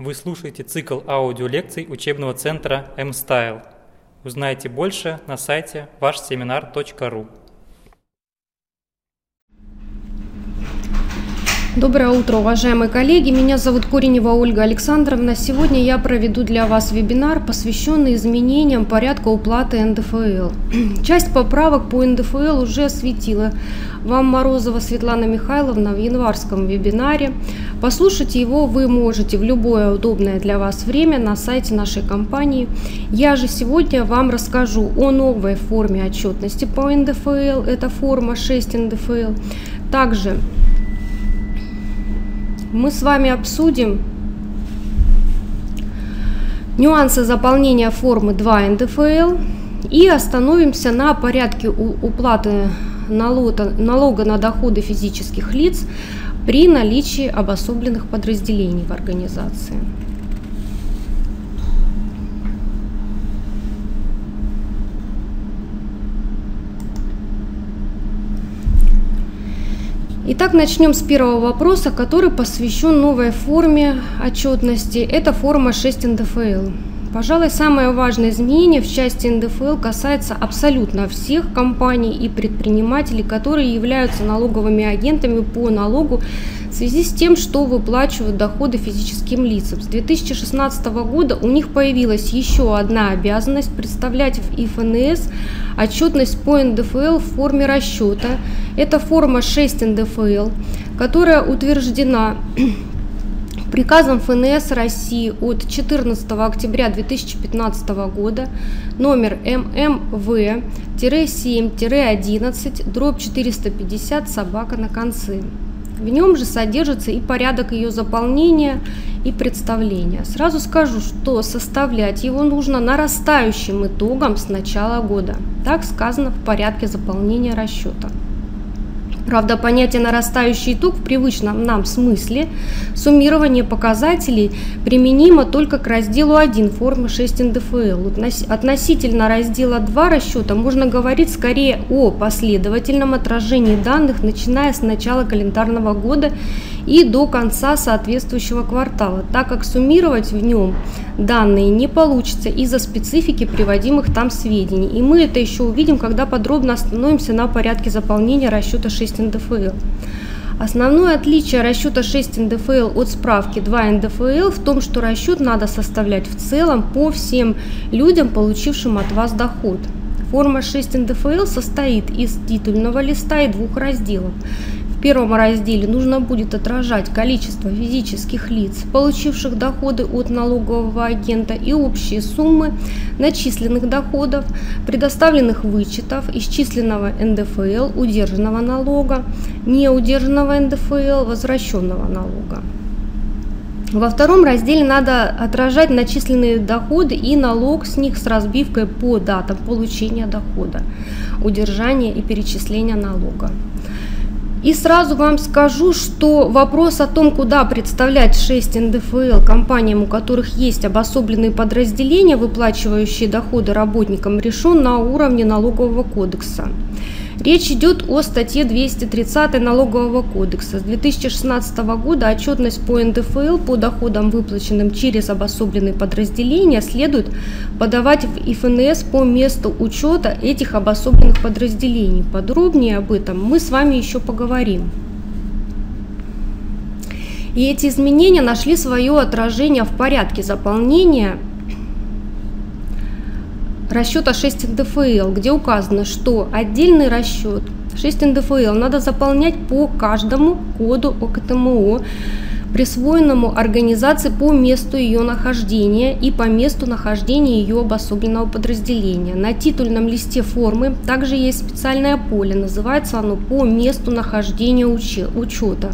Вы слушаете цикл аудиолекций учебного центра M-Style. Узнайте больше на сайте вашсеминар.ру. Доброе утро, уважаемые коллеги. Меня зовут Коренева Ольга Александровна. Сегодня я проведу для вас вебинар, посвященный изменениям порядка уплаты НДФЛ. Часть поправок по НДФЛ уже осветила вам Морозова Светлана Михайловна в январском вебинаре. Послушать его вы можете в любое удобное для вас время на сайте нашей компании. Я же сегодня вам расскажу о новой форме отчетности по НДФЛ. Это форма 6 НДФЛ. Также мы с вами обсудим нюансы заполнения формы 2 НДФЛ и остановимся на порядке уплаты налога, на доходы физических лиц при наличии обособленных подразделений в организации. Итак, начнем с первого вопроса, который посвящен новой форме отчетности. Это форма 6 НДФЛ. Пожалуй, самое важное изменение в части НДФЛ касается абсолютно всех компаний и предпринимателей, которые являются налоговыми агентами по налогу в связи с тем, что выплачивают доходы физическим лицам. С 2016 года у них появилась еще одна обязанность представлять в ИФНС отчетность по НДФЛ в форме расчета. Это форма 6 НДФЛ, которая утверждена приказом ФНС России от 14 октября 2015 года номер ММВ-7-11 дробь 450 собака на конце. В нем же содержится и порядок ее заполнения и представления. Сразу скажу, что составлять его нужно нарастающим итогом с начала года. Так сказано в порядке заполнения расчета. Правда, понятие «нарастающий итог» в привычном нам смысле суммирование показателей применимо только к разделу 1 формы 6 НДФЛ. Относительно раздела 2 расчета можно говорить скорее о последовательном отражении данных, начиная с начала календарного года и до конца соответствующего квартала, так как суммировать в нем данные не получится из-за специфики приводимых там сведений. И мы это еще увидим, когда подробно остановимся на порядке заполнения расчета 6 НДФЛ. Основное отличие расчета 6 НДФЛ от справки 2 НДФЛ в том, что расчет надо составлять в целом по всем людям, получившим от вас доход. Форма 6 НДФЛ состоит из титульного листа и двух разделов первом разделе нужно будет отражать количество физических лиц, получивших доходы от налогового агента и общие суммы начисленных доходов, предоставленных вычетов, исчисленного НДФЛ, удержанного налога, неудержанного НДФЛ, возвращенного налога. Во втором разделе надо отражать начисленные доходы и налог с них с разбивкой по датам получения дохода, удержания и перечисления налога. И сразу вам скажу, что вопрос о том, куда представлять 6 НДФЛ компаниям, у которых есть обособленные подразделения, выплачивающие доходы работникам, решен на уровне налогового кодекса. Речь идет о статье 230 Налогового кодекса. С 2016 года отчетность по НДФЛ по доходам, выплаченным через обособленные подразделения, следует подавать в ИФНС по месту учета этих обособленных подразделений. Подробнее об этом мы с вами еще поговорим. И эти изменения нашли свое отражение в порядке заполнения расчета 6 НДФЛ, где указано, что отдельный расчет 6 НДФЛ надо заполнять по каждому коду ОКТМО, присвоенному организации по месту ее нахождения и по месту нахождения ее обособленного подразделения. На титульном листе формы также есть специальное поле, называется оно по месту нахождения учета.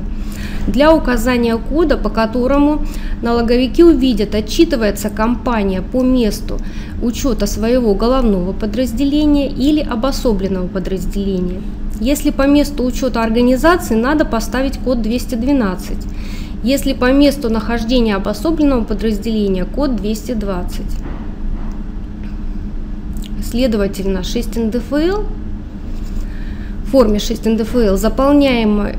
Для указания кода, по которому налоговики увидят, отчитывается компания по месту учета своего головного подразделения или обособленного подразделения. Если по месту учета организации, надо поставить код 212. Если по месту нахождения обособленного подразделения, код 220. Следовательно, 6 НДФЛ в форме 6 НДФЛ, заполняемой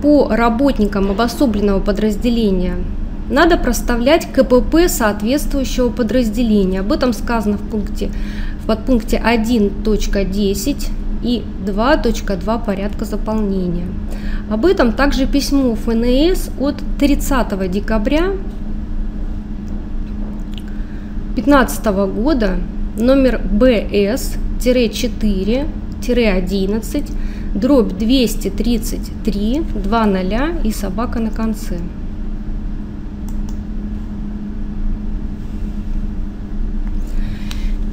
по работникам обособленного подразделения надо проставлять КПП соответствующего подразделения. Об этом сказано в пункте в подпункте 1.10 и 2.2 порядка заполнения. Об этом также письмо ФНС от 30 декабря 2015 года номер БС-4-11 дробь 233 2 0 и собака на конце.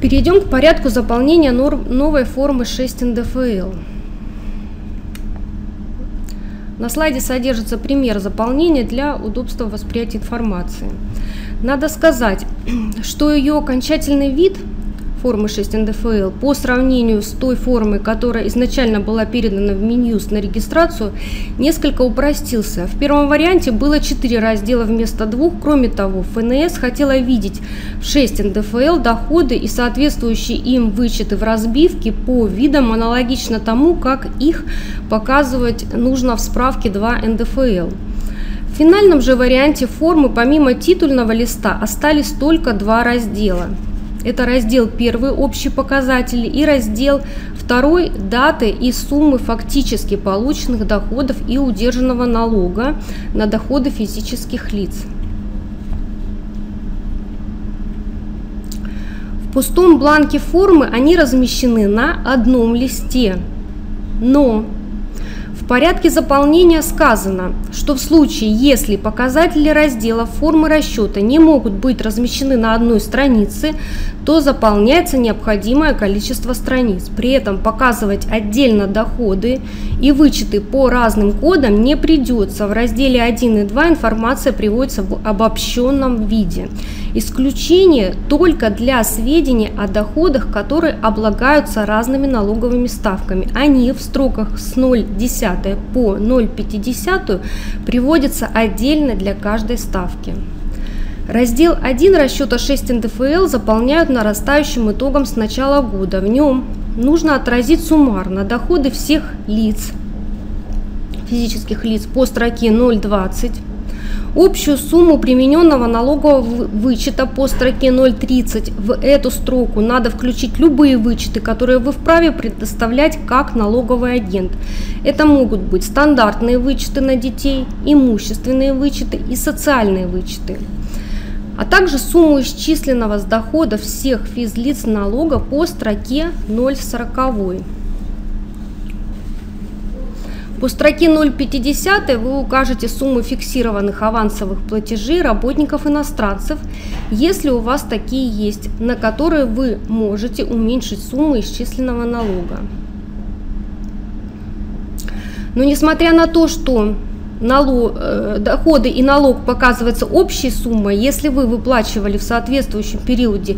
Перейдем к порядку заполнения норм новой формы 6 НДФЛ. На слайде содержится пример заполнения для удобства восприятия информации. Надо сказать, что ее окончательный вид – формы 6 НДФЛ по сравнению с той формой, которая изначально была передана в Минюст на регистрацию, несколько упростился. В первом варианте было 4 раздела вместо двух. Кроме того, ФНС хотела видеть в 6 НДФЛ доходы и соответствующие им вычеты в разбивке по видам аналогично тому, как их показывать нужно в справке 2 НДФЛ. В финальном же варианте формы помимо титульного листа остались только два раздела – это раздел первый общие показатели и раздел второй даты и суммы фактически полученных доходов и удержанного налога на доходы физических лиц. В пустом бланке формы они размещены на одном листе, но в порядке заполнения сказано, что в случае, если показатели раздела формы расчета не могут быть размещены на одной странице, то заполняется необходимое количество страниц. При этом показывать отдельно доходы и вычеты по разным кодам не придется. В разделе 1 и 2 информация приводится в обобщенном виде. Исключение только для сведений о доходах, которые облагаются разными налоговыми ставками. Они в строках с 0,10 по 0,50 приводятся отдельно для каждой ставки. Раздел 1 расчета 6 НДФЛ заполняют нарастающим итогом с начала года. В нем нужно отразить суммарно доходы всех лиц, физических лиц по строке 0,20, Общую сумму примененного налогового вычета по строке 0.30 в эту строку надо включить любые вычеты, которые вы вправе предоставлять как налоговый агент. Это могут быть стандартные вычеты на детей, имущественные вычеты и социальные вычеты а также сумму исчисленного с дохода всех физлиц налога по строке 040. По строке 0,50 вы укажете сумму фиксированных авансовых платежей работников иностранцев, если у вас такие есть, на которые вы можете уменьшить сумму исчисленного налога. Но несмотря на то, что налог, э, доходы и налог показывается общей суммой, если вы выплачивали в соответствующем периоде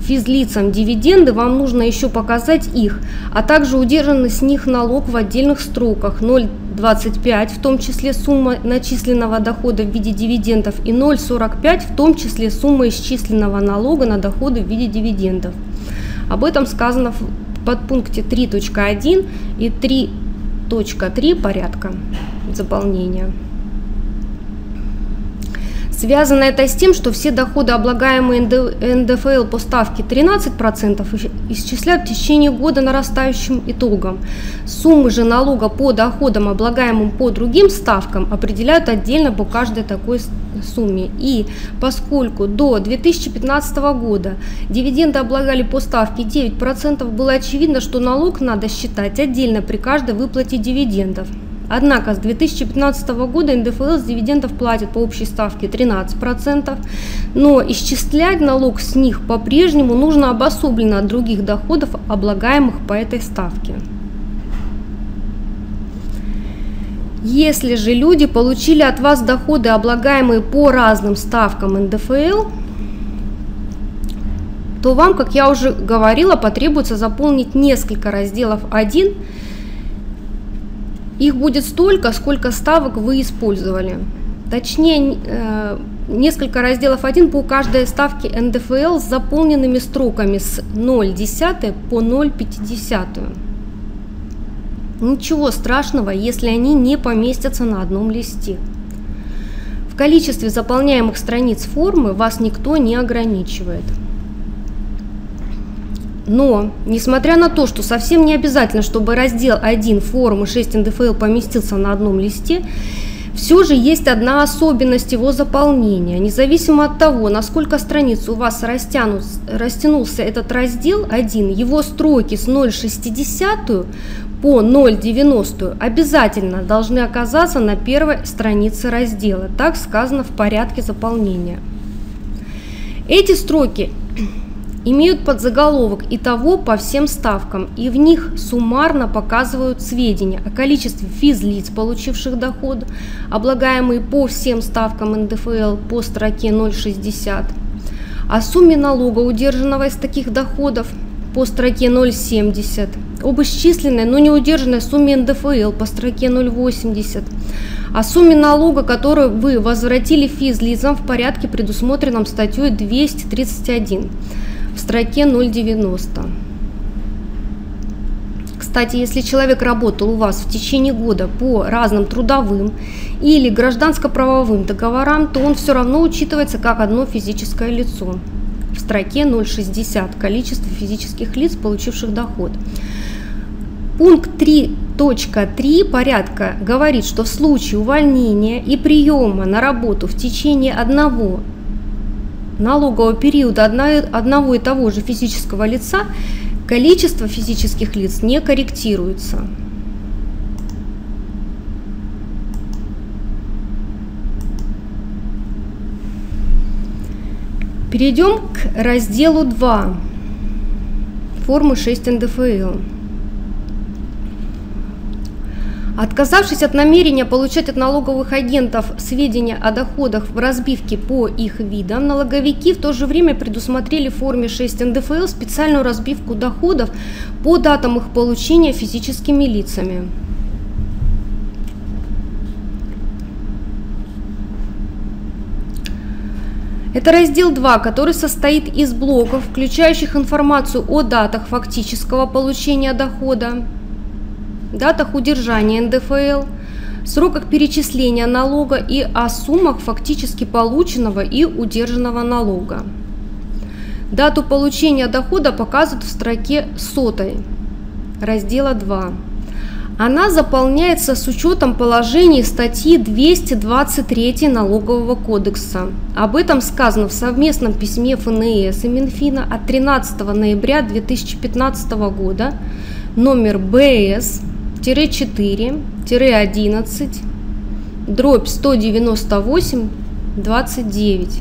физлицам дивиденды, вам нужно еще показать их, а также удержанный с них налог в отдельных строках 0,25, в том числе сумма начисленного дохода в виде дивидендов, и 0,45, в том числе сумма исчисленного налога на доходы в виде дивидендов. Об этом сказано в подпункте 3.1 и 3.3 порядка заполнения. Связано это с тем, что все доходы, облагаемые НДФЛ по ставке 13%, исчисляют в течение года нарастающим итогом. Суммы же налога по доходам, облагаемым по другим ставкам, определяют отдельно по каждой такой сумме. И поскольку до 2015 года дивиденды облагали по ставке 9%, было очевидно, что налог надо считать отдельно при каждой выплате дивидендов. Однако с 2015 года НДФЛ с дивидендов платит по общей ставке 13%, но исчислять налог с них по-прежнему нужно обособленно от других доходов, облагаемых по этой ставке. Если же люди получили от вас доходы, облагаемые по разным ставкам НДФЛ, то вам, как я уже говорила, потребуется заполнить несколько разделов 1 их будет столько, сколько ставок вы использовали. Точнее, э, несколько разделов 1 по каждой ставке НДФЛ с заполненными строками с 0,10 по 0,50. Ничего страшного, если они не поместятся на одном листе. В количестве заполняемых страниц формы вас никто не ограничивает. Но, несмотря на то, что совсем не обязательно, чтобы раздел 1 формы 6 НДФЛ поместился на одном листе, все же есть одна особенность его заполнения. Независимо от того, насколько страниц у вас растянут, растянулся этот раздел 1, его строки с 0,60 по 0,90 обязательно должны оказаться на первой странице раздела. Так сказано в порядке заполнения. Эти строки имеют подзаголовок и того по всем ставкам, и в них суммарно показывают сведения о количестве физлиц, получивших доход, облагаемые по всем ставкам НДФЛ по строке 0,60, о сумме налога, удержанного из таких доходов по строке 0,70, об исчисленной, но не удержанной сумме НДФЛ по строке 0,80, о сумме налога, которую вы возвратили физлицам в порядке, предусмотренном статьей 231 в строке 090. Кстати, если человек работал у вас в течение года по разным трудовым или гражданско-правовым договорам, то он все равно учитывается как одно физическое лицо. В строке 060 количество физических лиц, получивших доход. Пункт 3.3 порядка говорит, что в случае увольнения и приема на работу в течение одного налогового периода одного и того же физического лица количество физических лиц не корректируется. Перейдем к разделу 2 формы 6 НДФЛ. Отказавшись от намерения получать от налоговых агентов сведения о доходах в разбивке по их видам, налоговики в то же время предусмотрели в форме 6 НДФЛ специальную разбивку доходов по датам их получения физическими лицами. Это раздел 2, который состоит из блоков, включающих информацию о датах фактического получения дохода, датах удержания НДФЛ, сроках перечисления налога и о суммах фактически полученного и удержанного налога. Дату получения дохода показывают в строке сотой раздела 2. Она заполняется с учетом положений статьи 223 Налогового кодекса. Об этом сказано в совместном письме ФНС и Минфина от 13 ноября 2015 года номер БС 4-11, дробь 198, 29.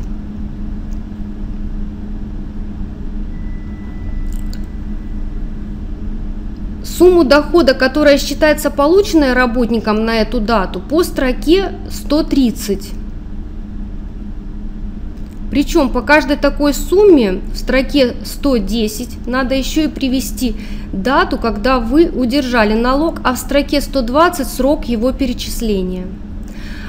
Сумму дохода, которая считается полученной работником на эту дату, по строке 130 причем по каждой такой сумме в строке 110 надо еще и привести дату, когда вы удержали налог, а в строке 120 срок его перечисления.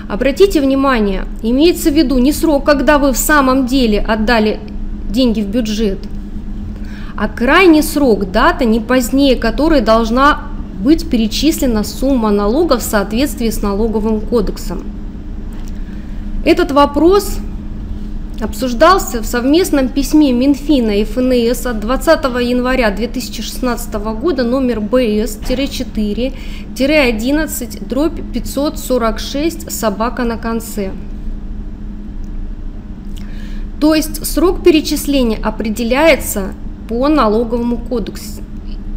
Обратите внимание, имеется в виду не срок, когда вы в самом деле отдали деньги в бюджет, а крайний срок, дата не позднее которой должна быть перечислена сумма налога в соответствии с налоговым кодексом. Этот вопрос обсуждался в совместном письме Минфина и ФНС от 20 января 2016 года номер БС-4-11 дробь 546 собака на конце. То есть срок перечисления определяется по налоговому кодексу.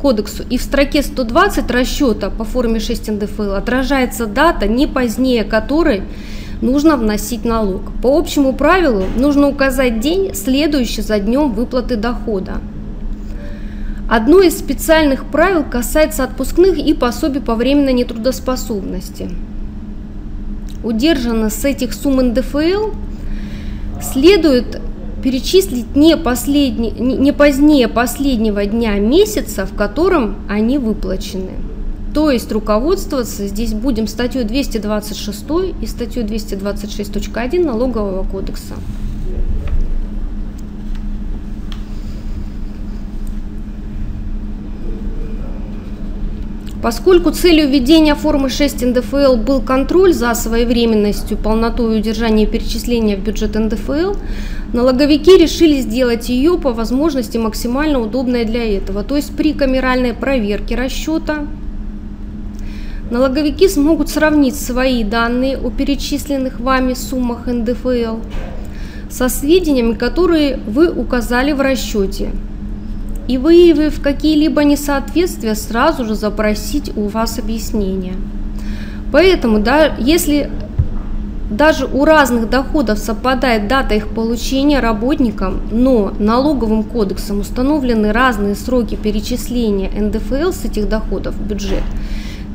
Кодексу. И в строке 120 расчета по форме 6 НДФЛ отражается дата, не позднее которой нужно вносить налог. По общему правилу нужно указать день, следующий за днем выплаты дохода. Одно из специальных правил касается отпускных и пособий по временной нетрудоспособности. Удержано с этих сумм НДФЛ следует перечислить не, последний, не позднее последнего дня месяца, в котором они выплачены. То есть руководствоваться здесь будем статьей 226 и статьей 226.1 Налогового кодекса. Поскольку целью введения формы 6 НДФЛ был контроль за своевременностью, полнотой удержания перечисления в бюджет НДФЛ, налоговики решили сделать ее по возможности максимально удобной для этого. То есть при камеральной проверке расчета налоговики смогут сравнить свои данные о перечисленных вами суммах НДФЛ со сведениями, которые вы указали в расчете – и выявив какие-либо несоответствия, сразу же запросить у вас объяснение. Поэтому, да, если даже у разных доходов совпадает дата их получения работникам, но налоговым кодексом установлены разные сроки перечисления НДФЛ с этих доходов в бюджет,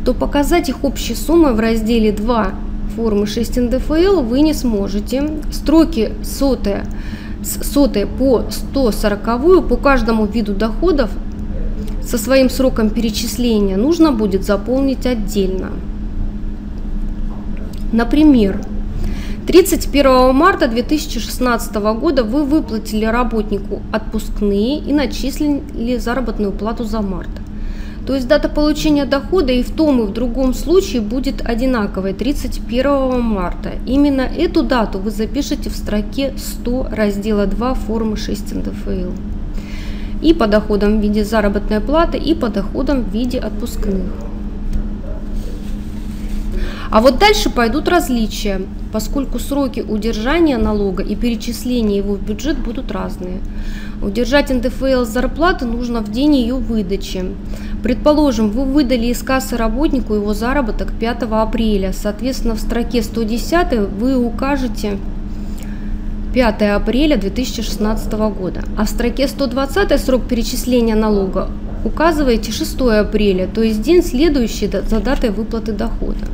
то показать их общей суммой в разделе 2 формы 6 НДФЛ вы не сможете. Строки сотая с сотой по 140 по каждому виду доходов со своим сроком перечисления нужно будет заполнить отдельно. Например, 31 марта 2016 года вы выплатили работнику отпускные и начислили заработную плату за март. То есть дата получения дохода и в том, и в другом случае будет одинаковой 31 марта. Именно эту дату вы запишете в строке 100 раздела 2 формы 6 НДФЛ. И по доходам в виде заработной платы, и по доходам в виде отпускных. А вот дальше пойдут различия, поскольку сроки удержания налога и перечисления его в бюджет будут разные. Удержать НДФЛ с зарплаты нужно в день ее выдачи. Предположим, вы выдали из кассы работнику его заработок 5 апреля. Соответственно, в строке 110 вы укажете 5 апреля 2016 года. А в строке 120 срок перечисления налога указываете 6 апреля, то есть день следующий за датой выплаты дохода.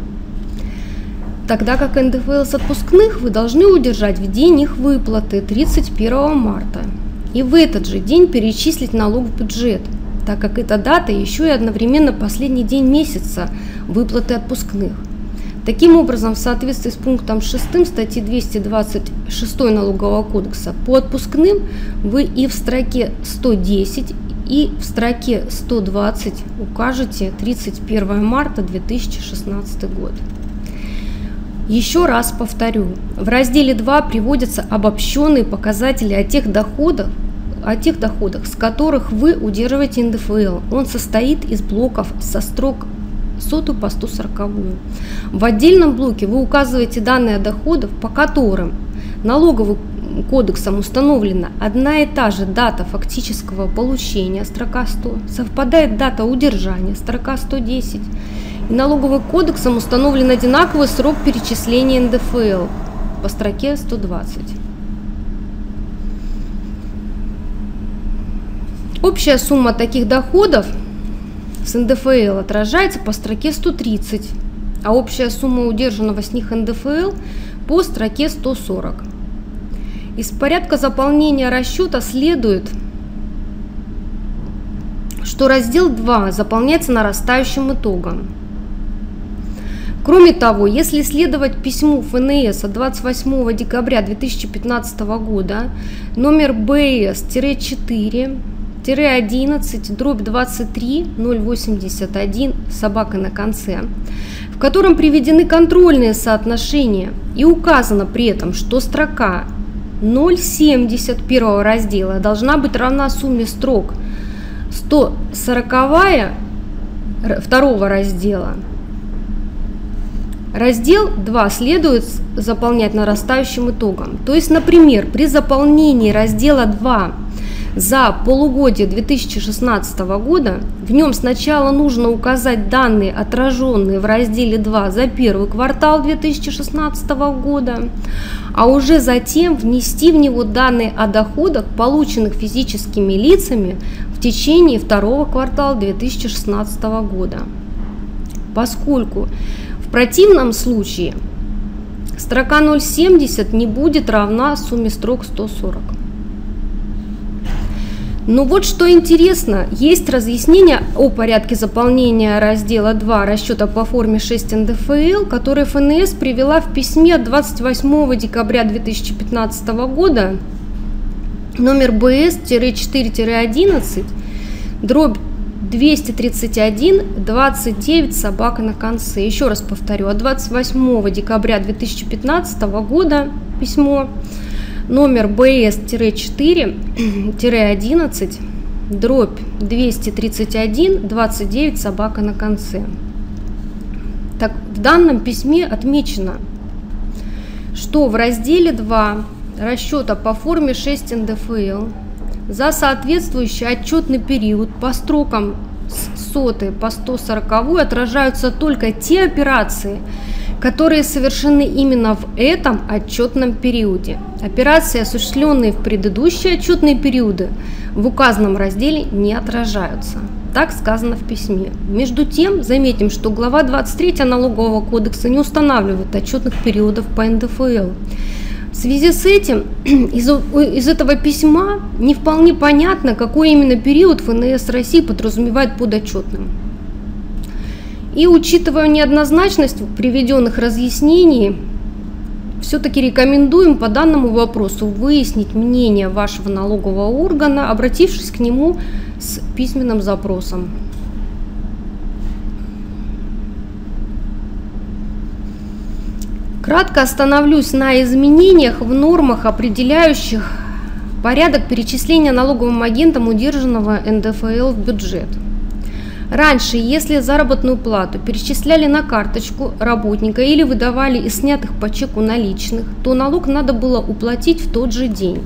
Тогда как НДФЛ с отпускных вы должны удержать в день их выплаты 31 марта и в этот же день перечислить налог в бюджет, так как эта дата еще и одновременно последний день месяца выплаты отпускных. Таким образом, в соответствии с пунктом 6 статьи 226 Налогового кодекса, по отпускным вы и в строке 110, и в строке 120 укажете 31 марта 2016 год. Еще раз повторю, в разделе 2 приводятся обобщенные показатели о тех доходах, о тех доходах, с которых вы удерживаете НДФЛ. Он состоит из блоков со строк сотую по 140. В отдельном блоке вы указываете данные доходов, по которым налоговым кодексом установлена одна и та же дата фактического получения, строка 100, совпадает дата удержания, строка 110, и налоговым кодексом установлен одинаковый срок перечисления НДФЛ по строке 120. Общая сумма таких доходов с НДФЛ отражается по строке 130, а общая сумма удержанного с них НДФЛ по строке 140. Из порядка заполнения расчета следует, что раздел 2 заполняется нарастающим итогом. Кроме того, если следовать письму ФНС от 28 декабря 2015 года номер БС-4 11 дробь 23 081 собака на конце, в котором приведены контрольные соотношения и указано при этом, что строка 0,70 первого раздела должна быть равна сумме строк 140 второго раздела – Раздел 2 следует заполнять нарастающим итогом. То есть, например, при заполнении раздела 2 за полугодие 2016 года, в нем сначала нужно указать данные, отраженные в разделе 2 за первый квартал 2016 года, а уже затем внести в него данные о доходах, полученных физическими лицами в течение второго квартала 2016 года. Поскольку противном случае строка 0,70 не будет равна сумме строк 140. Но вот что интересно, есть разъяснение о порядке заполнения раздела 2 расчета по форме 6 НДФЛ, который ФНС привела в письме от 28 декабря 2015 года номер БС-4-11 дробь 231 29 собака на конце. Еще раз повторю, от 28 декабря 2015 года письмо номер БС-4-11 дробь 231 29 собака на конце. Так, в данном письме отмечено, что в разделе 2 расчета по форме 6 НДФЛ за соответствующий отчетный период по строкам с сотой по 140 отражаются только те операции, которые совершены именно в этом отчетном периоде. Операции, осуществленные в предыдущие отчетные периоды, в указанном разделе не отражаются. Так сказано в письме. Между тем, заметим, что глава 23 налогового кодекса не устанавливает отчетных периодов по НДФЛ. В связи с этим из, из этого письма не вполне понятно, какой именно период ФНС России подразумевает под отчетным. И учитывая неоднозначность приведенных разъяснений, все-таки рекомендуем по данному вопросу выяснить мнение вашего налогового органа, обратившись к нему с письменным запросом. Кратко остановлюсь на изменениях в нормах, определяющих порядок перечисления налоговым агентом удержанного НДФЛ в бюджет. Раньше, если заработную плату перечисляли на карточку работника или выдавали из снятых по чеку наличных, то налог надо было уплатить в тот же день.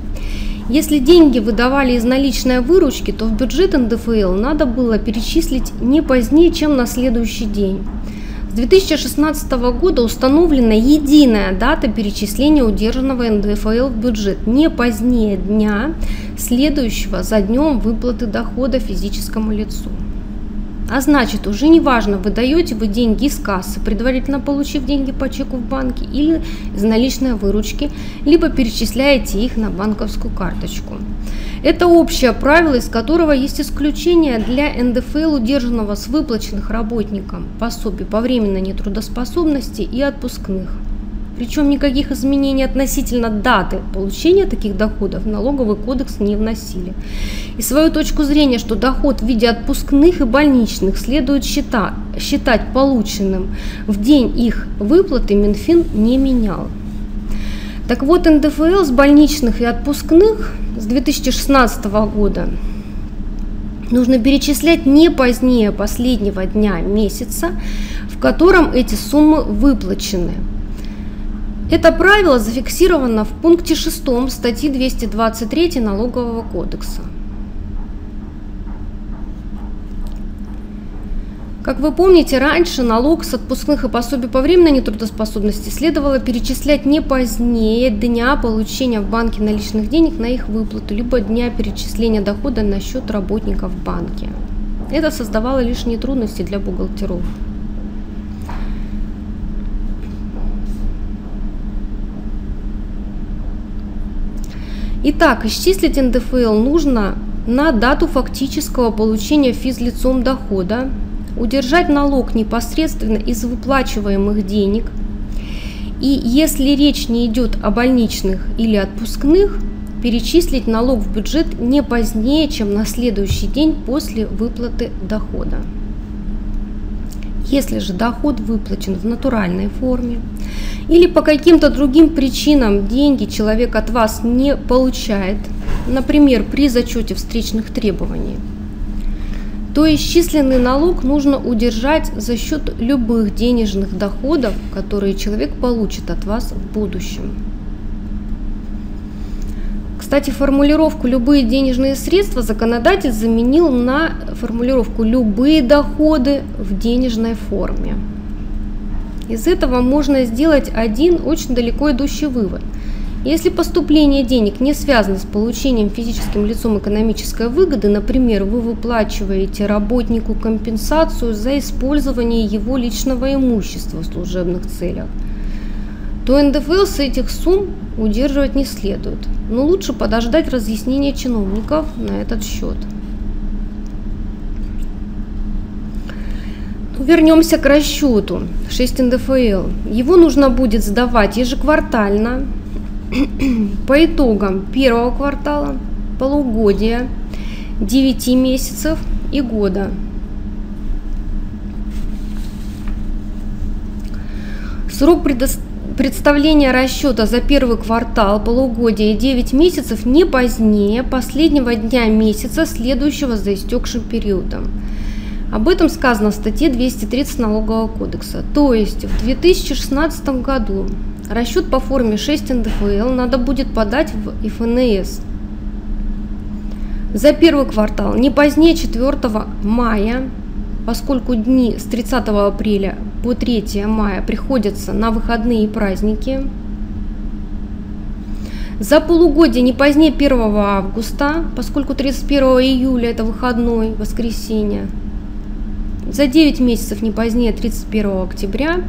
Если деньги выдавали из наличной выручки, то в бюджет НДФЛ надо было перечислить не позднее, чем на следующий день. 2016 года установлена единая дата перечисления удержанного НДФЛ в бюджет не позднее дня, следующего за днем выплаты дохода физическому лицу. А значит, уже не важно, выдаете вы деньги из кассы, предварительно получив деньги по чеку в банке или из наличной выручки, либо перечисляете их на банковскую карточку. Это общее правило, из которого есть исключение для НДФЛ, удержанного с выплаченных работникам пособий по временной нетрудоспособности и отпускных. Причем никаких изменений относительно даты получения таких доходов в налоговый кодекс не вносили. И свою точку зрения, что доход в виде отпускных и больничных следует считать, считать полученным в день их выплаты, Минфин не менял. Так вот, НДФЛ с больничных и отпускных с 2016 года нужно перечислять не позднее последнего дня месяца, в котором эти суммы выплачены – это правило зафиксировано в пункте 6 статьи 223 Налогового кодекса. Как вы помните, раньше налог с отпускных и пособий по временной нетрудоспособности следовало перечислять не позднее дня получения в банке наличных денег на их выплату, либо дня перечисления дохода на счет работника в банке. Это создавало лишние трудности для бухгалтеров. Итак, исчислить НДФЛ нужно на дату фактического получения физлицом дохода, удержать налог непосредственно из выплачиваемых денег. И если речь не идет о больничных или отпускных, перечислить налог в бюджет не позднее, чем на следующий день после выплаты дохода. Если же доход выплачен в натуральной форме или по каким-то другим причинам деньги человек от вас не получает, например, при зачете встречных требований, то исчисленный налог нужно удержать за счет любых денежных доходов, которые человек получит от вас в будущем. Кстати, формулировку «любые денежные средства» законодатель заменил на формулировку «любые доходы в денежной форме». Из этого можно сделать один очень далеко идущий вывод. Если поступление денег не связано с получением физическим лицом экономической выгоды, например, вы выплачиваете работнику компенсацию за использование его личного имущества в служебных целях, то НДФЛ с этих сумм удерживать не следует, но лучше подождать разъяснения чиновников на этот счет. Ну, вернемся к расчету 6 НДФЛ. Его нужно будет сдавать ежеквартально по итогам первого квартала, полугодия, 9 месяцев и года. Срок предоставления представления расчета за первый квартал, полугодия и 9 месяцев не позднее последнего дня месяца, следующего за истекшим периодом. Об этом сказано в статье 230 Налогового кодекса. То есть в 2016 году расчет по форме 6 НДФЛ надо будет подать в ФНС за первый квартал не позднее 4 мая, поскольку дни с 30 апреля по 3 мая приходятся на выходные и праздники. За полугодие не позднее 1 августа, поскольку 31 июля это выходной, воскресенье за 9 месяцев не позднее 31 октября,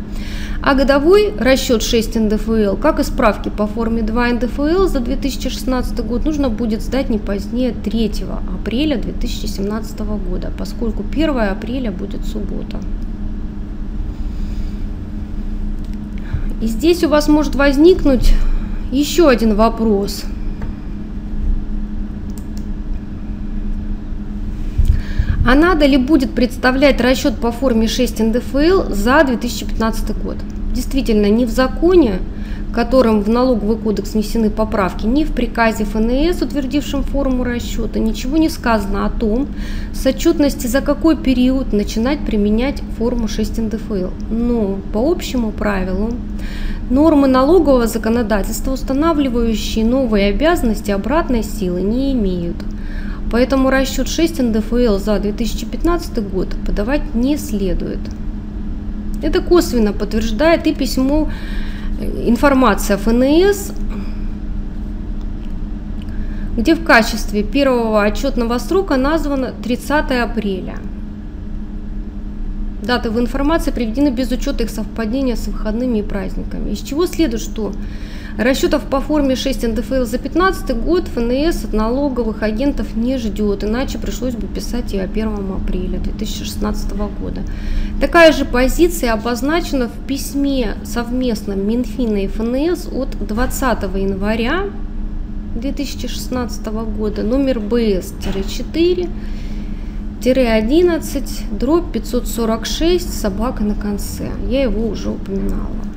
а годовой расчет 6 НДФЛ, как и справки по форме 2 НДФЛ за 2016 год, нужно будет сдать не позднее 3 апреля 2017 года, поскольку 1 апреля будет суббота. И здесь у вас может возникнуть еще один вопрос – А надо ли будет представлять расчет по форме 6 НДФЛ за 2015 год? Действительно, ни в законе, которым в налоговый кодекс внесены поправки, ни в приказе ФНС, утвердившем форму расчета, ничего не сказано о том, с отчетности за какой период начинать применять форму 6 НДФЛ. Но по общему правилу нормы налогового законодательства, устанавливающие новые обязанности обратной силы, не имеют – Поэтому расчет 6 НДФЛ за 2015 год подавать не следует. Это косвенно подтверждает и письмо э, информация ФНС, где в качестве первого отчетного срока названо 30 апреля. Даты в информации приведены без учета их совпадения с выходными и праздниками. Из чего следует, что Расчетов по форме 6 НДФЛ за 2015 год ФНС от налоговых агентов не ждет, иначе пришлось бы писать о 1 апреля 2016 года. Такая же позиция обозначена в письме совместном Минфина и ФНС от 20 января 2016 года, номер БС-4 11 дробь 546 собака на конце. Я его уже упоминала.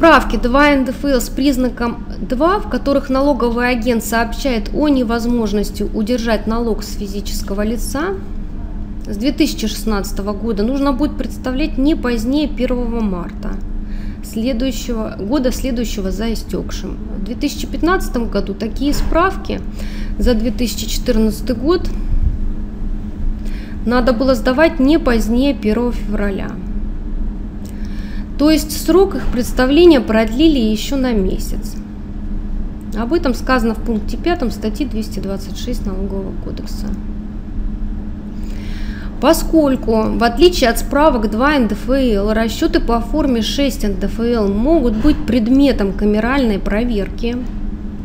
Справки 2 НДФЛ с признаком 2, в которых налоговый агент сообщает о невозможности удержать налог с физического лица, с 2016 года нужно будет представлять не позднее 1 марта следующего, года, следующего за истекшим. В 2015 году такие справки за 2014 год надо было сдавать не позднее 1 февраля. То есть срок их представления продлили еще на месяц. Об этом сказано в пункте 5 статьи 226 Налогового кодекса. Поскольку, в отличие от справок 2 НДФЛ, расчеты по форме 6 НДФЛ могут быть предметом камеральной проверки,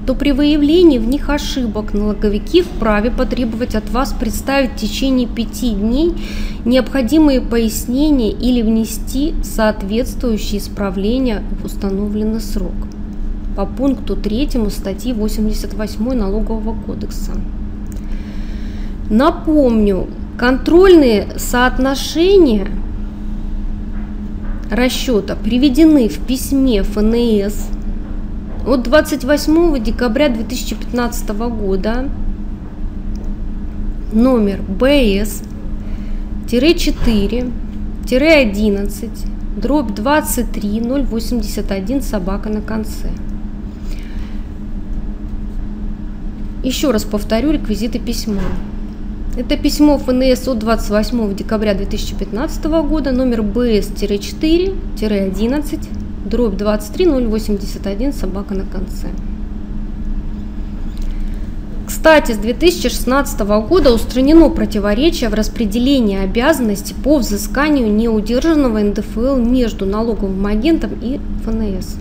то при выявлении в них ошибок налоговики вправе потребовать от вас представить в течение пяти дней необходимые пояснения или внести соответствующие исправления в установленный срок по пункту 3 статьи 88 Налогового кодекса. Напомню, контрольные соотношения расчета приведены в письме ФНС от 28 декабря 2015 года номер БС-4-11 дробь 23 081 собака на конце. Еще раз повторю реквизиты письма. Это письмо ФНС от 28 декабря 2015 года, номер БС-4-11 дробь 23081, собака на конце. Кстати, с 2016 года устранено противоречие в распределении обязанностей по взысканию неудержанного НДФЛ между налоговым агентом и ФНС.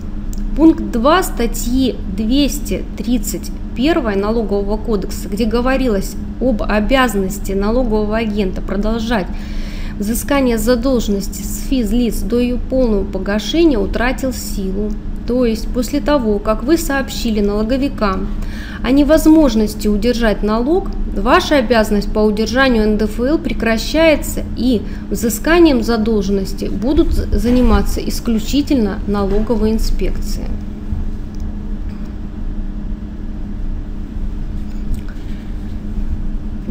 Пункт 2 статьи 231 Налогового кодекса, где говорилось об обязанности налогового агента продолжать Взыскание задолженности с физлиц до ее полного погашения утратил силу. То есть после того, как вы сообщили налоговикам о невозможности удержать налог, ваша обязанность по удержанию НДФЛ прекращается и взысканием задолженности будут заниматься исключительно налоговые инспекции.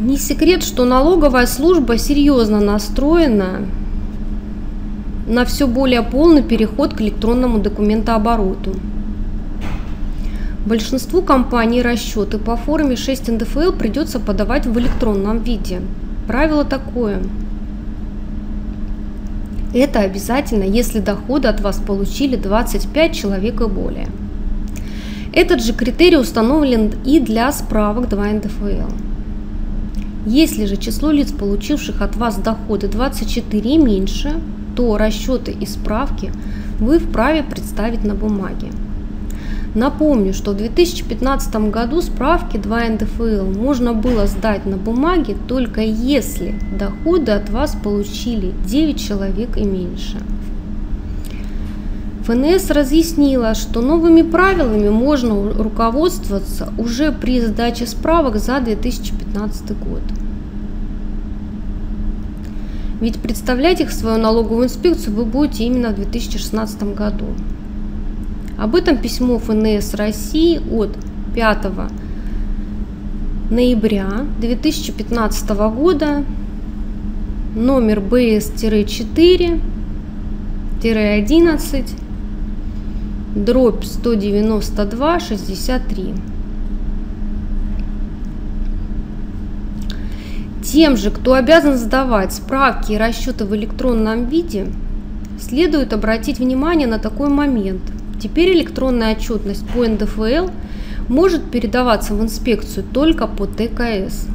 Не секрет, что налоговая служба серьезно настроена на все более полный переход к электронному документообороту. Большинству компаний расчеты по форме 6 НДФЛ придется подавать в электронном виде. Правило такое. Это обязательно, если доходы от вас получили 25 человек и более. Этот же критерий установлен и для справок 2 НДФЛ. Если же число лиц, получивших от вас доходы 24 меньше, то расчеты и справки вы вправе представить на бумаге. Напомню, что в 2015 году справки 2 НДФЛ можно было сдать на бумаге только если доходы от вас получили 9 человек и меньше. ФНС разъяснила, что новыми правилами можно руководствоваться уже при сдаче справок за 2015 год. Ведь представлять их в свою налоговую инспекцию вы будете именно в 2016 году. Об этом письмо ФНС России от 5 ноября 2015 года номер БС-4-11 дробь 192 63. Тем же, кто обязан сдавать справки и расчеты в электронном виде, следует обратить внимание на такой момент. Теперь электронная отчетность по НДФЛ может передаваться в инспекцию только по ТКС.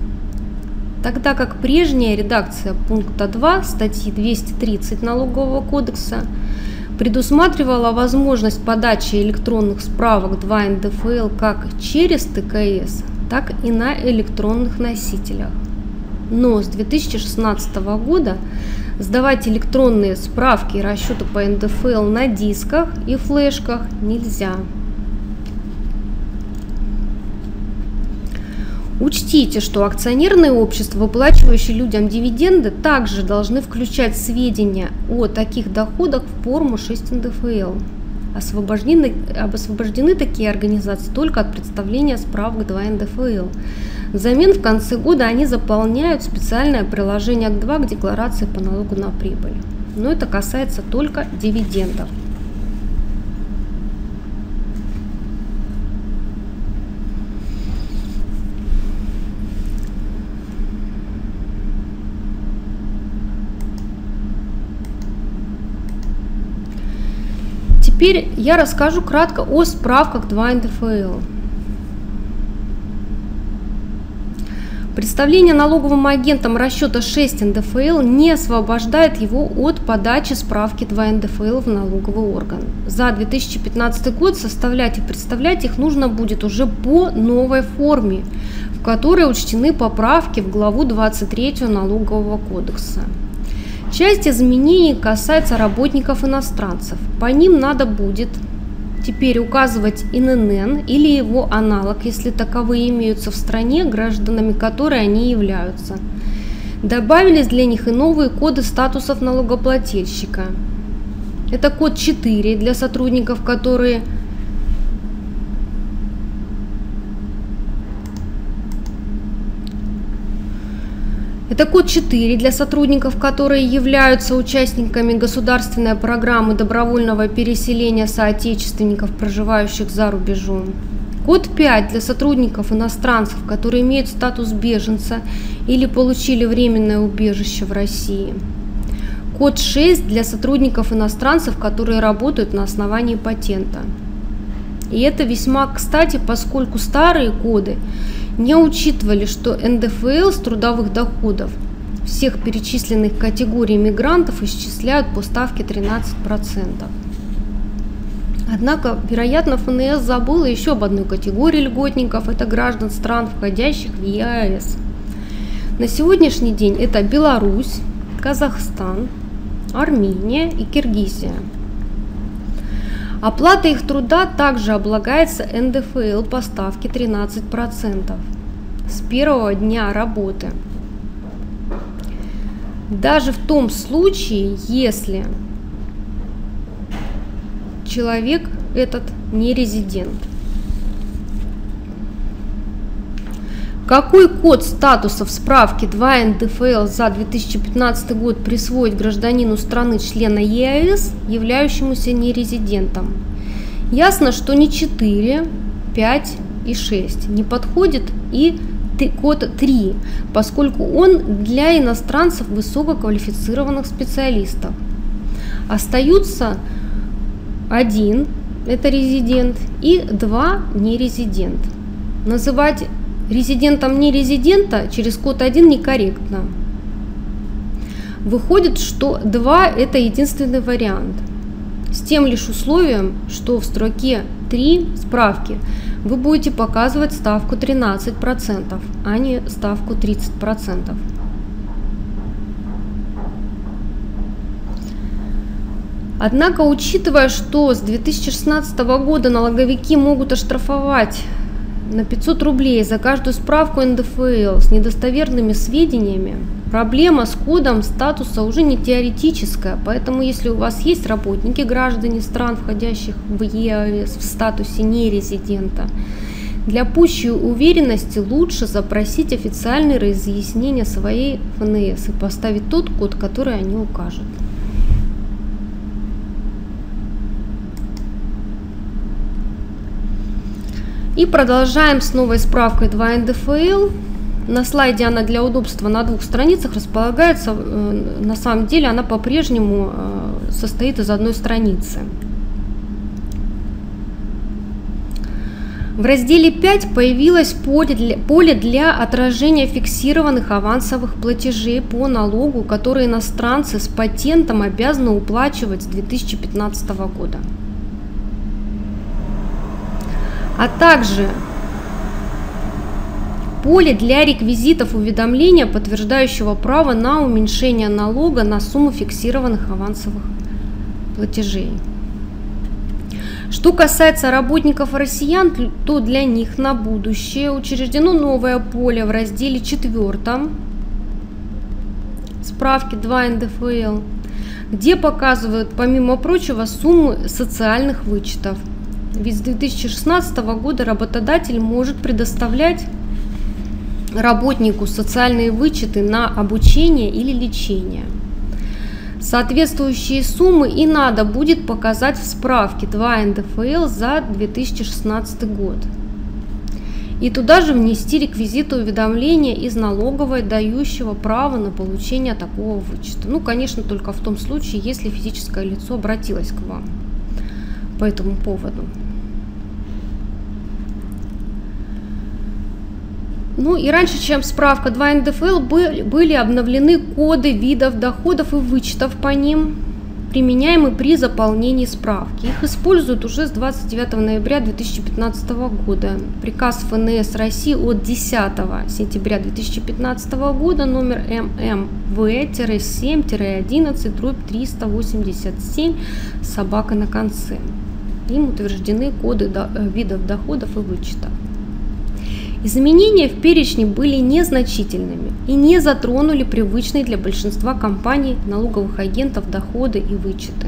Тогда как прежняя редакция пункта 2 статьи 230 Налогового кодекса предусматривала возможность подачи электронных справок 2 НДФЛ как через ТКС, так и на электронных носителях. Но с 2016 года сдавать электронные справки и расчеты по НДФЛ на дисках и флешках нельзя. Учтите, что акционерные общества, выплачивающие людям дивиденды, также должны включать сведения о таких доходах в форму 6 НДФЛ. Освобождены, освобождены такие организации только от представления справок 2 НДФЛ. Взамен в конце года они заполняют специальное приложение к 2 к декларации по налогу на прибыль. Но это касается только дивидендов. Теперь я расскажу кратко о справках 2 НДФЛ. Представление налоговым агентом расчета 6 НДФЛ не освобождает его от подачи справки 2 НДФЛ в налоговый орган. За 2015 год составлять и представлять их нужно будет уже по новой форме, в которой учтены поправки в главу 23 Налогового кодекса. Часть изменений касается работников иностранцев. По ним надо будет теперь указывать ИНН или его аналог, если таковые имеются в стране, гражданами которой они являются. Добавились для них и новые коды статусов налогоплательщика. Это код 4 для сотрудников, которые Это код 4 для сотрудников, которые являются участниками государственной программы добровольного переселения соотечественников, проживающих за рубежом. Код 5 для сотрудников иностранцев, которые имеют статус беженца или получили временное убежище в России. Код 6 для сотрудников иностранцев, которые работают на основании патента. И это весьма кстати, поскольку старые коды не учитывали, что НДФЛ с трудовых доходов всех перечисленных категорий мигрантов исчисляют по ставке 13%. Однако, вероятно, ФНС забыла еще об одной категории льготников – это граждан стран, входящих в ЕАЭС. На сегодняшний день это Беларусь, Казахстан, Армения и Киргизия. Оплата их труда также облагается НДФЛ по ставке 13% с первого дня работы. Даже в том случае, если человек этот не резидент. Какой код статуса в справке 2 НДФЛ за 2015 год присвоить гражданину страны-члена ЕАЭС, являющемуся нерезидентом? Ясно, что не 4, 5 и 6 не подходит и код 3, поскольку он для иностранцев высококвалифицированных специалистов. Остаются один – это резидент, и два – нерезидент. Называть резидентом нерезидента через код 1 некорректно. Выходит, что 2 – это единственный вариант. С тем лишь условием, что в строке 3 справки вы будете показывать ставку 13%, а не ставку 30%. Однако, учитывая, что с 2016 года налоговики могут оштрафовать на 500 рублей за каждую справку НДФЛ с недостоверными сведениями, проблема с кодом статуса уже не теоретическая, поэтому если у вас есть работники, граждане стран, входящих в ЕАЭС в статусе нерезидента, для пущей уверенности лучше запросить официальные разъяснения своей ФНС и поставить тот код, который они укажут. И продолжаем с новой справкой 2 НДФЛ. На слайде она для удобства на двух страницах располагается. Э, на самом деле она по-прежнему э, состоит из одной страницы. В разделе 5 появилось поле для, поле для отражения фиксированных авансовых платежей по налогу, которые иностранцы с патентом обязаны уплачивать с 2015 года а также поле для реквизитов уведомления, подтверждающего право на уменьшение налога на сумму фиксированных авансовых платежей. Что касается работников россиян, то для них на будущее учреждено новое поле в разделе 4 справки 2 НДФЛ, где показывают, помимо прочего, суммы социальных вычетов – ведь с 2016 года работодатель может предоставлять работнику социальные вычеты на обучение или лечение. Соответствующие суммы и надо будет показать в справке 2 НДФЛ за 2016 год. И туда же внести реквизиты уведомления из налоговой, дающего право на получение такого вычета. Ну, конечно, только в том случае, если физическое лицо обратилось к вам по этому поводу. Ну и раньше, чем справка 2 НДФЛ, были обновлены коды видов доходов и вычетов по ним, применяемые при заполнении справки. Их используют уже с 29 ноября 2015 года. Приказ ФНС России от 10 сентября 2015 года номер ММВ-7-11 дробь 387 собака на конце. Им утверждены коды э, видов доходов и вычетов. Изменения в перечне были незначительными и не затронули привычные для большинства компаний налоговых агентов доходы и вычеты.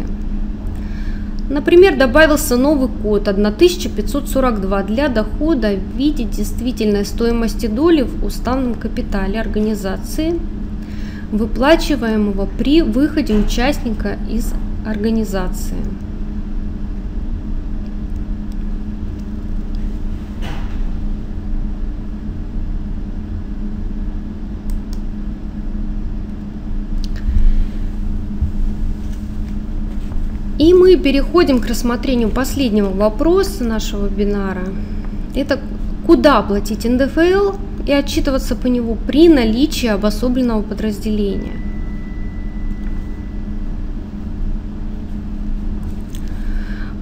Например, добавился новый код 1542 для дохода в виде действительной стоимости доли в уставном капитале организации, выплачиваемого при выходе участника из организации. И мы переходим к рассмотрению последнего вопроса нашего вебинара. Это куда платить НДФЛ и отчитываться по нему при наличии обособленного подразделения.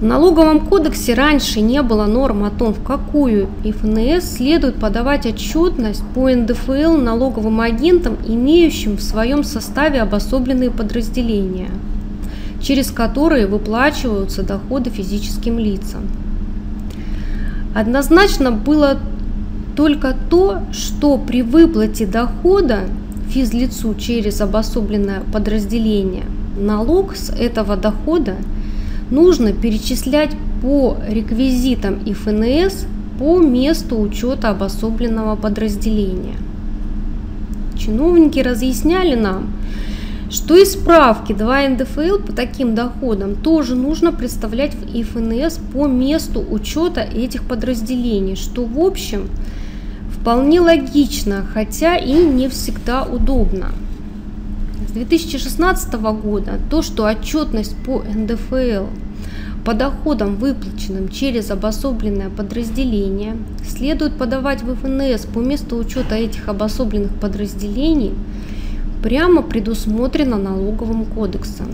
В налоговом кодексе раньше не было норм о том, в какую ФНС следует подавать отчетность по НДФЛ налоговым агентам, имеющим в своем составе обособленные подразделения – через которые выплачиваются доходы физическим лицам. Однозначно было только то, что при выплате дохода физлицу через обособленное подразделение налог с этого дохода нужно перечислять по реквизитам и ФНС по месту учета обособленного подразделения. Чиновники разъясняли нам, что и справки 2 НДФЛ по таким доходам тоже нужно представлять в ИФНС по месту учета этих подразделений, что в общем вполне логично, хотя и не всегда удобно. С 2016 года то, что отчетность по НДФЛ по доходам, выплаченным через обособленное подразделение, следует подавать в ФНС по месту учета этих обособленных подразделений – прямо предусмотрено налоговым кодексом.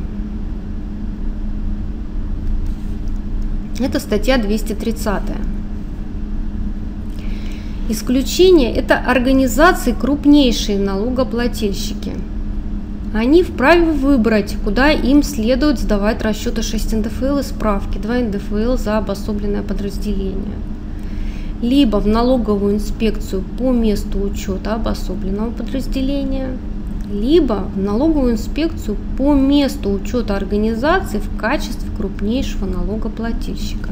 Это статья 230. Исключение – это организации крупнейшие налогоплательщики. Они вправе выбрать, куда им следует сдавать расчеты 6 НДФЛ и справки 2 НДФЛ за обособленное подразделение. Либо в налоговую инспекцию по месту учета обособленного подразделения – либо в налоговую инспекцию по месту учета организации в качестве крупнейшего налогоплательщика.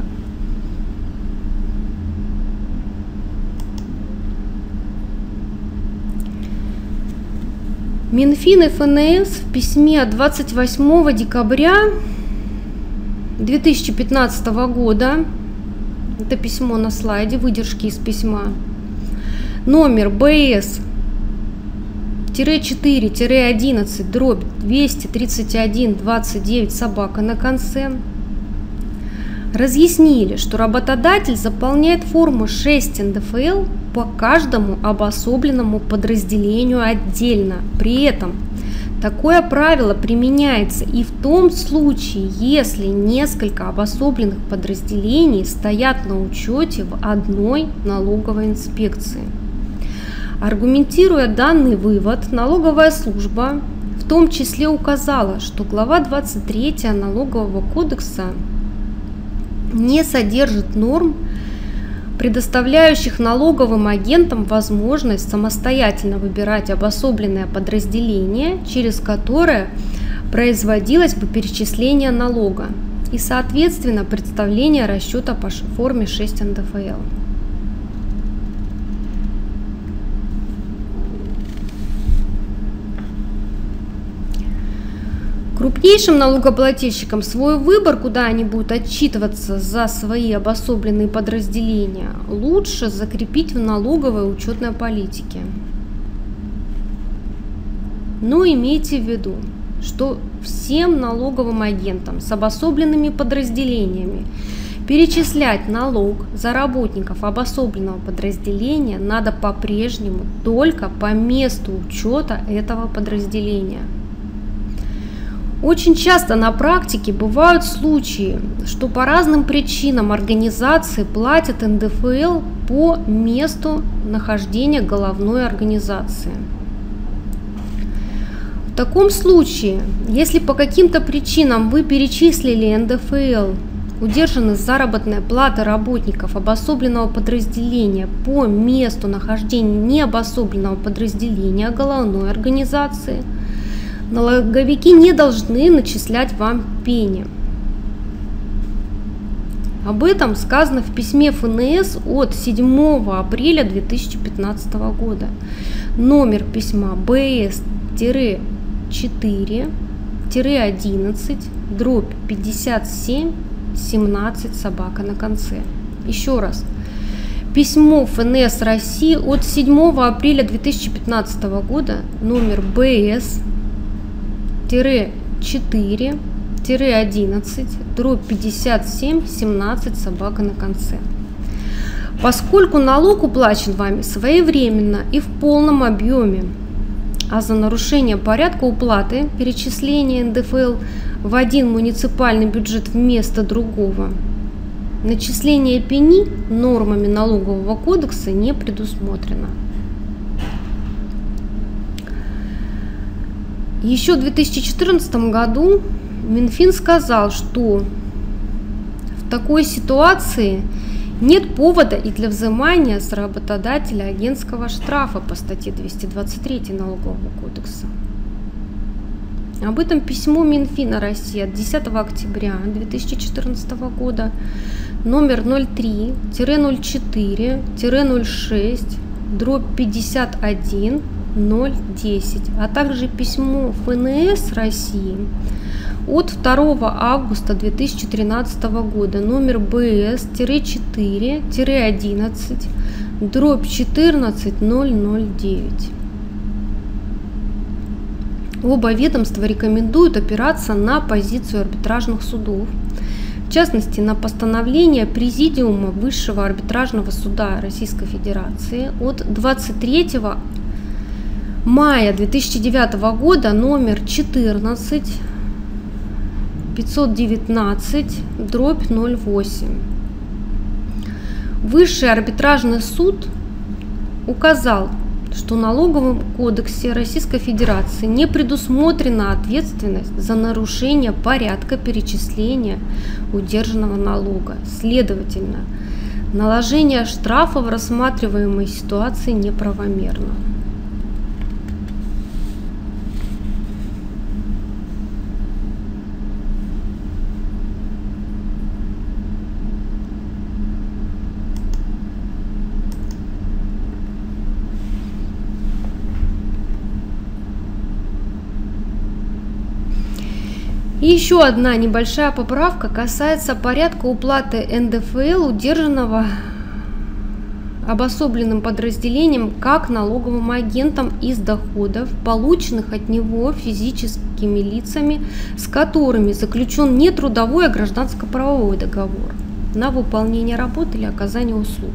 Минфин и ФНС в письме от 28 декабря 2015 года, это письмо на слайде, выдержки из письма, номер БС 4-11 дробь 231 29 собака на конце. Разъяснили, что работодатель заполняет форму 6 НДФЛ по каждому обособленному подразделению отдельно. При этом такое правило применяется и в том случае, если несколько обособленных подразделений стоят на учете в одной налоговой инспекции. Аргументируя данный вывод, налоговая служба в том числе указала, что глава 23 налогового кодекса не содержит норм, предоставляющих налоговым агентам возможность самостоятельно выбирать обособленное подразделение, через которое производилось бы перечисление налога и, соответственно, представление расчета по форме 6 НДФЛ. Крупнейшим налогоплательщикам свой выбор, куда они будут отчитываться за свои обособленные подразделения, лучше закрепить в налоговой учетной политике. Но имейте в виду, что всем налоговым агентам с обособленными подразделениями перечислять налог за работников обособленного подразделения надо по-прежнему только по месту учета этого подразделения – очень часто на практике бывают случаи, что по разным причинам организации платят НДФЛ по месту нахождения головной организации. В таком случае, если по каким-то причинам вы перечислили НДФЛ, удержаны заработная плата работников обособленного подразделения по месту нахождения необособленного подразделения головной организации – налоговики не должны начислять вам пени. Об этом сказано в письме ФНС от 7 апреля 2015 года. Номер письма БС-4-11 дробь 57 17 собака на конце. Еще раз. Письмо ФНС России от 7 апреля 2015 года, номер БС 4 11 дробь 57 17 собака на конце. Поскольку налог уплачен вами своевременно и в полном объеме, а за нарушение порядка уплаты перечисления НДФЛ в один муниципальный бюджет вместо другого, начисление пени нормами налогового кодекса не предусмотрено. Еще в 2014 году Минфин сказал, что в такой ситуации нет повода и для взимания с работодателя агентского штрафа по статье 223 Налогового кодекса. Об этом письмо Минфина России от 10 октября 2014 года номер 03-04-06 дробь 51 010, а также письмо ФНС России от 2 августа 2013 года номер БС-4-11 дробь 14009. Оба ведомства рекомендуют опираться на позицию арбитражных судов, в частности на постановление Президиума Высшего арбитражного суда Российской Федерации от 23 мая 2009 года номер 14 519 дробь 08. Высший арбитражный суд указал, что в налоговом кодексе Российской Федерации не предусмотрена ответственность за нарушение порядка перечисления удержанного налога. Следовательно, наложение штрафа в рассматриваемой ситуации неправомерно. Еще одна небольшая поправка касается порядка уплаты НДФЛ удержанного обособленным подразделением как налоговым агентом из доходов, полученных от него физическими лицами, с которыми заключен не трудовой, а гражданско-правовой договор на выполнение работы или оказание услуг.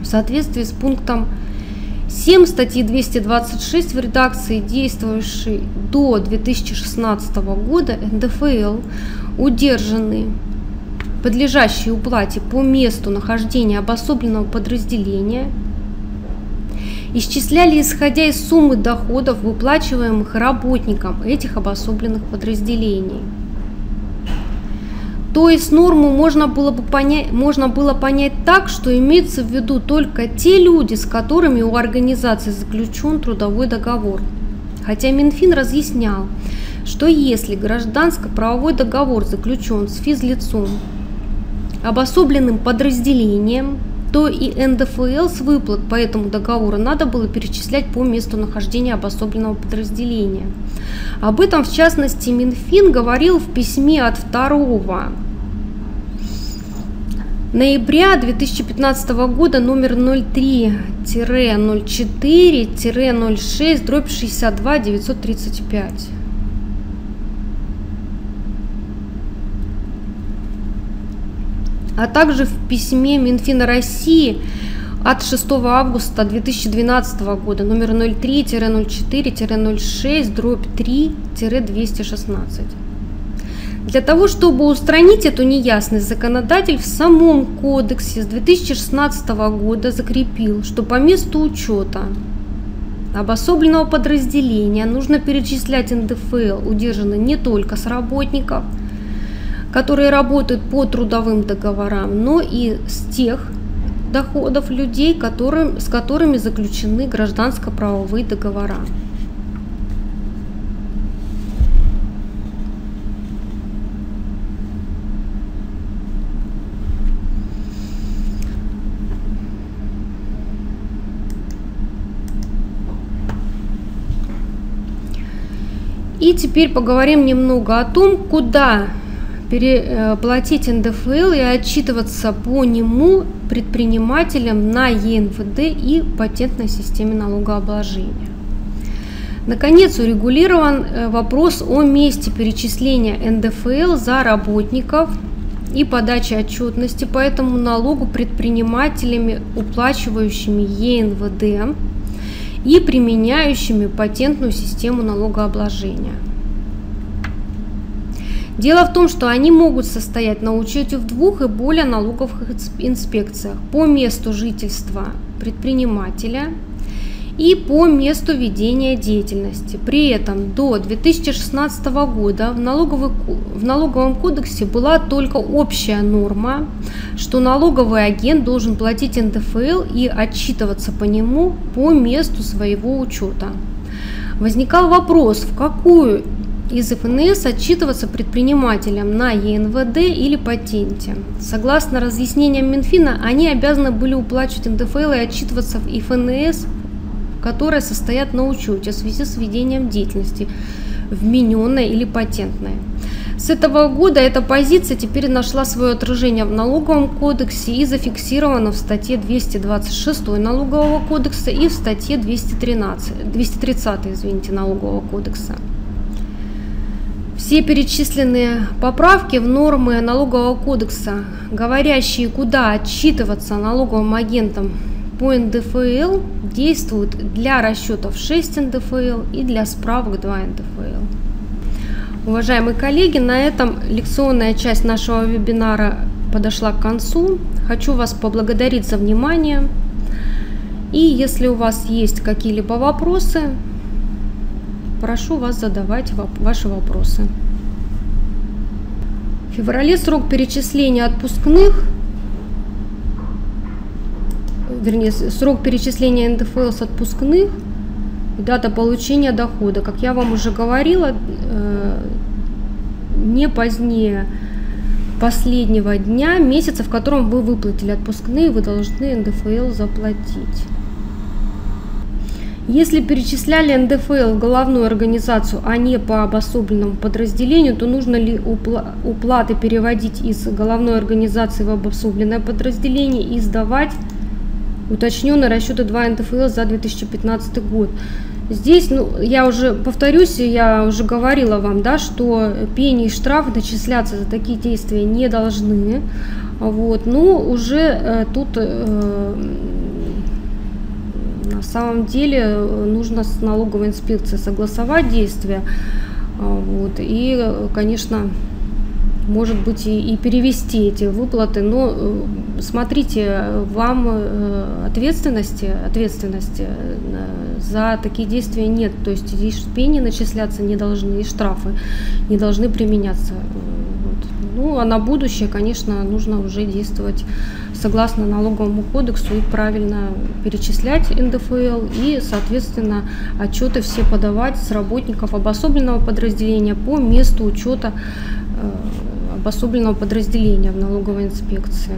В соответствии с пунктом 7 статьи 226 в редакции, действующей до 2016 года, НДФЛ удержаны. Подлежащие уплате по месту нахождения обособленного подразделения исчисляли исходя из суммы доходов, выплачиваемых работникам этих обособленных подразделений – то есть норму можно было бы понять, можно было понять так, что имеется в виду только те люди, с которыми у организации заключен трудовой договор. Хотя Минфин разъяснял, что если гражданско-правовой договор заключен с физлицом, обособленным подразделением, то и НДФЛ с выплат по этому договору надо было перечислять по месту нахождения обособленного подразделения. Об этом, в частности, Минфин говорил в письме от 2 ноября 2015 года номер 03-04-06 дробь 62 935. а также в письме Минфина России от 6 августа 2012 года номер 03-04-06 дробь 3-216. Для того, чтобы устранить эту неясность, законодатель в самом кодексе с 2016 года закрепил, что по месту учета обособленного подразделения нужно перечислять НДФЛ, удержанный не только с работников, которые работают по трудовым договорам, но и с тех доходов людей, которым, с которыми заключены гражданско-правовые договора. И теперь поговорим немного о том, куда переплатить НДФЛ и отчитываться по нему предпринимателям на ЕНВД и патентной системе налогообложения. Наконец, урегулирован э, вопрос о месте перечисления НДФЛ за работников и подачи отчетности по этому налогу предпринимателями, уплачивающими ЕНВД и применяющими патентную систему налогообложения. Дело в том, что они могут состоять на учете в двух и более налоговых инспекциях по месту жительства предпринимателя и по месту ведения деятельности. При этом до 2016 года в, налоговый, в налоговом кодексе была только общая норма, что налоговый агент должен платить НДФЛ и отчитываться по нему по месту своего учета. Возникал вопрос, в какую из ФНС отчитываться предпринимателям на ЕНВД или патенте. Согласно разъяснениям Минфина, они обязаны были уплачивать НДФЛ и отчитываться в ФНС, которые состоят на учете в связи с ведением деятельности, вмененной или патентной. С этого года эта позиция теперь нашла свое отражение в налоговом кодексе и зафиксирована в статье 226 налогового кодекса и в статье 213, 230 извините, налогового кодекса. Все перечисленные поправки в нормы налогового кодекса, говорящие, куда отчитываться налоговым агентам по НДФЛ, действуют для расчетов 6 НДФЛ и для справок 2 НДФЛ. Уважаемые коллеги, на этом лекционная часть нашего вебинара подошла к концу. Хочу вас поблагодарить за внимание. И если у вас есть какие-либо вопросы, Прошу вас задавать ваши вопросы. В феврале срок перечисления отпускных, вернее, срок перечисления НДФЛ с отпускных и дата получения дохода. Как я вам уже говорила, э, не позднее последнего дня месяца, в котором вы выплатили отпускные, вы должны НДФЛ заплатить. Если перечисляли НДФЛ в головную организацию, а не по обособленному подразделению, то нужно ли уплаты переводить из головной организации в обособленное подразделение и сдавать уточненные расчеты 2 НДФЛ за 2015 год. Здесь, ну, я уже повторюсь, я уже говорила вам, да, что пени и штрафы начисляться за такие действия не должны. Вот, но уже э, тут э, на самом деле э, нужно с налоговой инспекцией согласовать действия. А, вот, и, конечно, может быть и, и перевести эти выплаты, но э, смотрите, вам э, ответственности, ответственности за такие действия нет, то есть и пени начисляться не должны, и штрафы не должны применяться. Вот. Ну, а на будущее, конечно, нужно уже действовать согласно налоговому кодексу и правильно перечислять НДФЛ и, соответственно, отчеты все подавать с работников обособленного подразделения по месту учета э, обособленного подразделения в налоговой инспекции.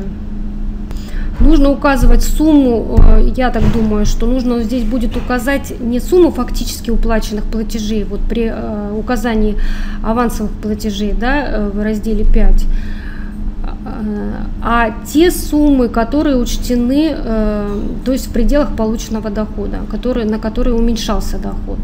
Нужно указывать сумму, э, я так думаю, что нужно здесь будет указать не сумму фактически уплаченных платежей, вот при э, указании авансовых платежей да, в разделе 5, а те суммы, которые учтены, э, то есть в пределах полученного дохода, которые, на которые уменьшался доход.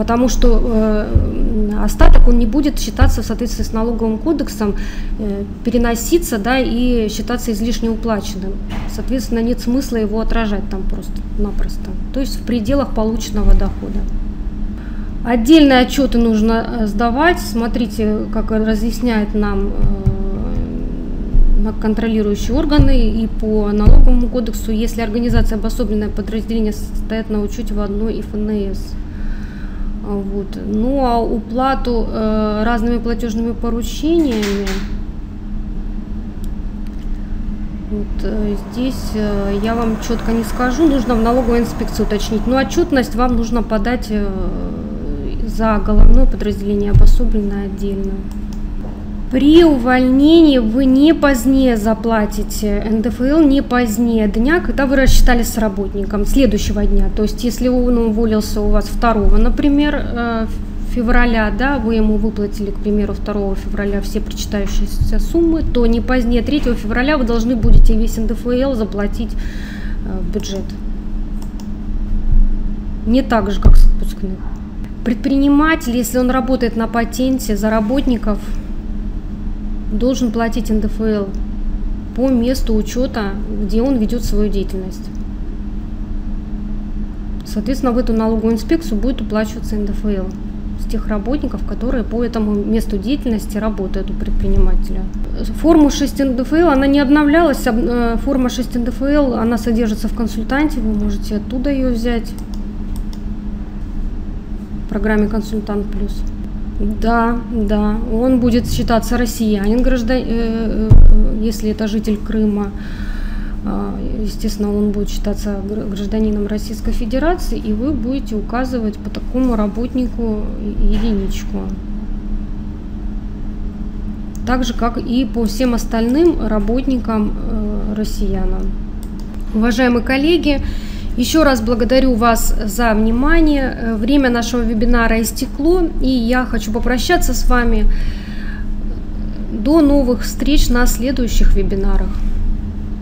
Потому что э, остаток он не будет считаться в соответствии с налоговым кодексом, э, переноситься да, и считаться излишне уплаченным. Соответственно, нет смысла его отражать там просто-напросто. То есть в пределах полученного дохода. Отдельные отчеты нужно э, сдавать. Смотрите, как разъясняет нам э, контролирующие органы и по налоговому кодексу, если организация обособленное подразделение состоит на учете в одной ФНС. Вот. Ну а уплату э, разными платежными поручениями вот э, здесь э, я вам четко не скажу, нужно в налоговой инспекции уточнить. Но отчетность вам нужно подать э, за головное подразделение обособленное отдельно. При увольнении вы не позднее заплатите НДФЛ, не позднее дня, когда вы рассчитали с работником следующего дня. То есть, если он уволился у вас 2, например, э, февраля, да, вы ему выплатили, к примеру, 2 февраля все причитающиеся суммы, то не позднее 3 февраля вы должны будете весь НДФЛ заплатить э, в бюджет. Не так же, как с отпускных. Предприниматель, если он работает на патенте за работников, должен платить НДФЛ по месту учета, где он ведет свою деятельность. Соответственно, в эту налоговую инспекцию будет уплачиваться НДФЛ с тех работников, которые по этому месту деятельности работают у предпринимателя. Форму 6 НДФЛ, она не обновлялась, э, форма 6 НДФЛ, она содержится в консультанте, вы можете оттуда ее взять в программе «Консультант плюс». Да, да, он будет считаться россиянин, граждан... Э, э, если это житель Крыма. А, естественно, он будет считаться гражданином Российской Федерации, и вы будете указывать по такому работнику единичку. Так же, как и по всем остальным работникам э, россиянам. Уважаемые коллеги, еще раз благодарю вас за внимание. Время нашего вебинара истекло, и я хочу попрощаться с вами. До новых встреч на следующих вебинарах.